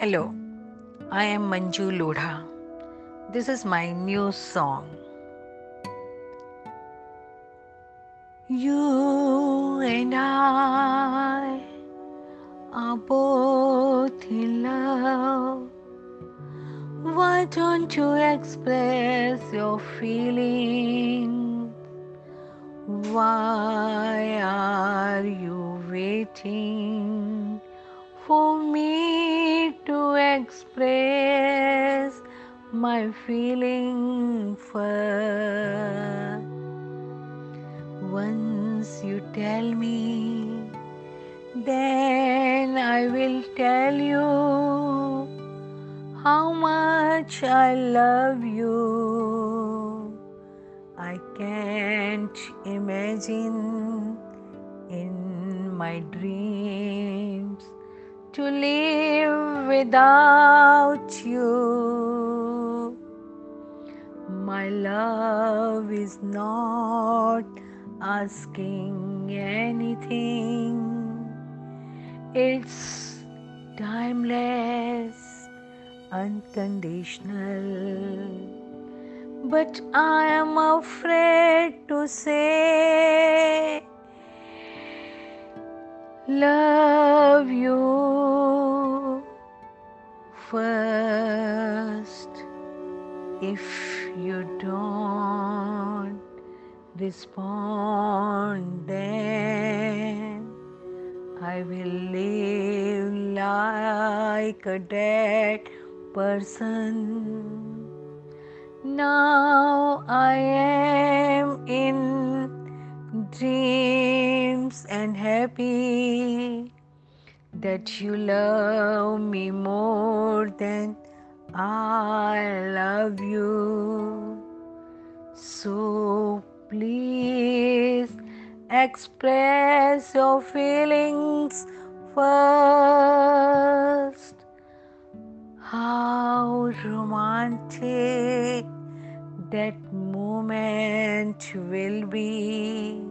Hello, I am Manju Lodha. This is my new song. You and I are both in love. Why don't you express your feelings? Why are you waiting for me to express my feeling first? Once you tell me, then I will tell you how much I love you. I can't imagine in my dreams to live without you. My love is not asking anything, it's timeless, unconditional. But I am afraid to say, Love you first. If you don't respond, then I will live like a dead person. Now I am in dreams and happy that you love me more than I love you. So please express your feelings first. How romantic that moment will be.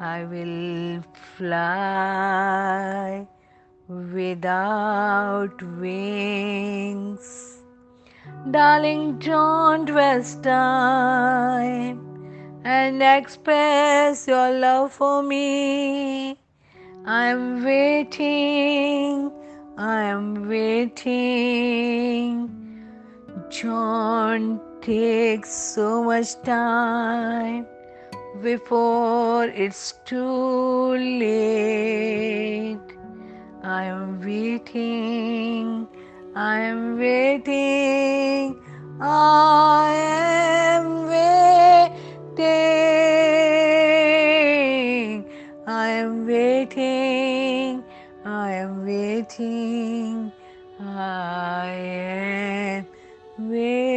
I will fly without wings. Darling, don't waste time and express your love for me. I'm waiting, I'm waiting. Don't take so much time before it's too late. I am waiting, I am waiting, I am waiting, I am waiting, I am waiting, I am waiting.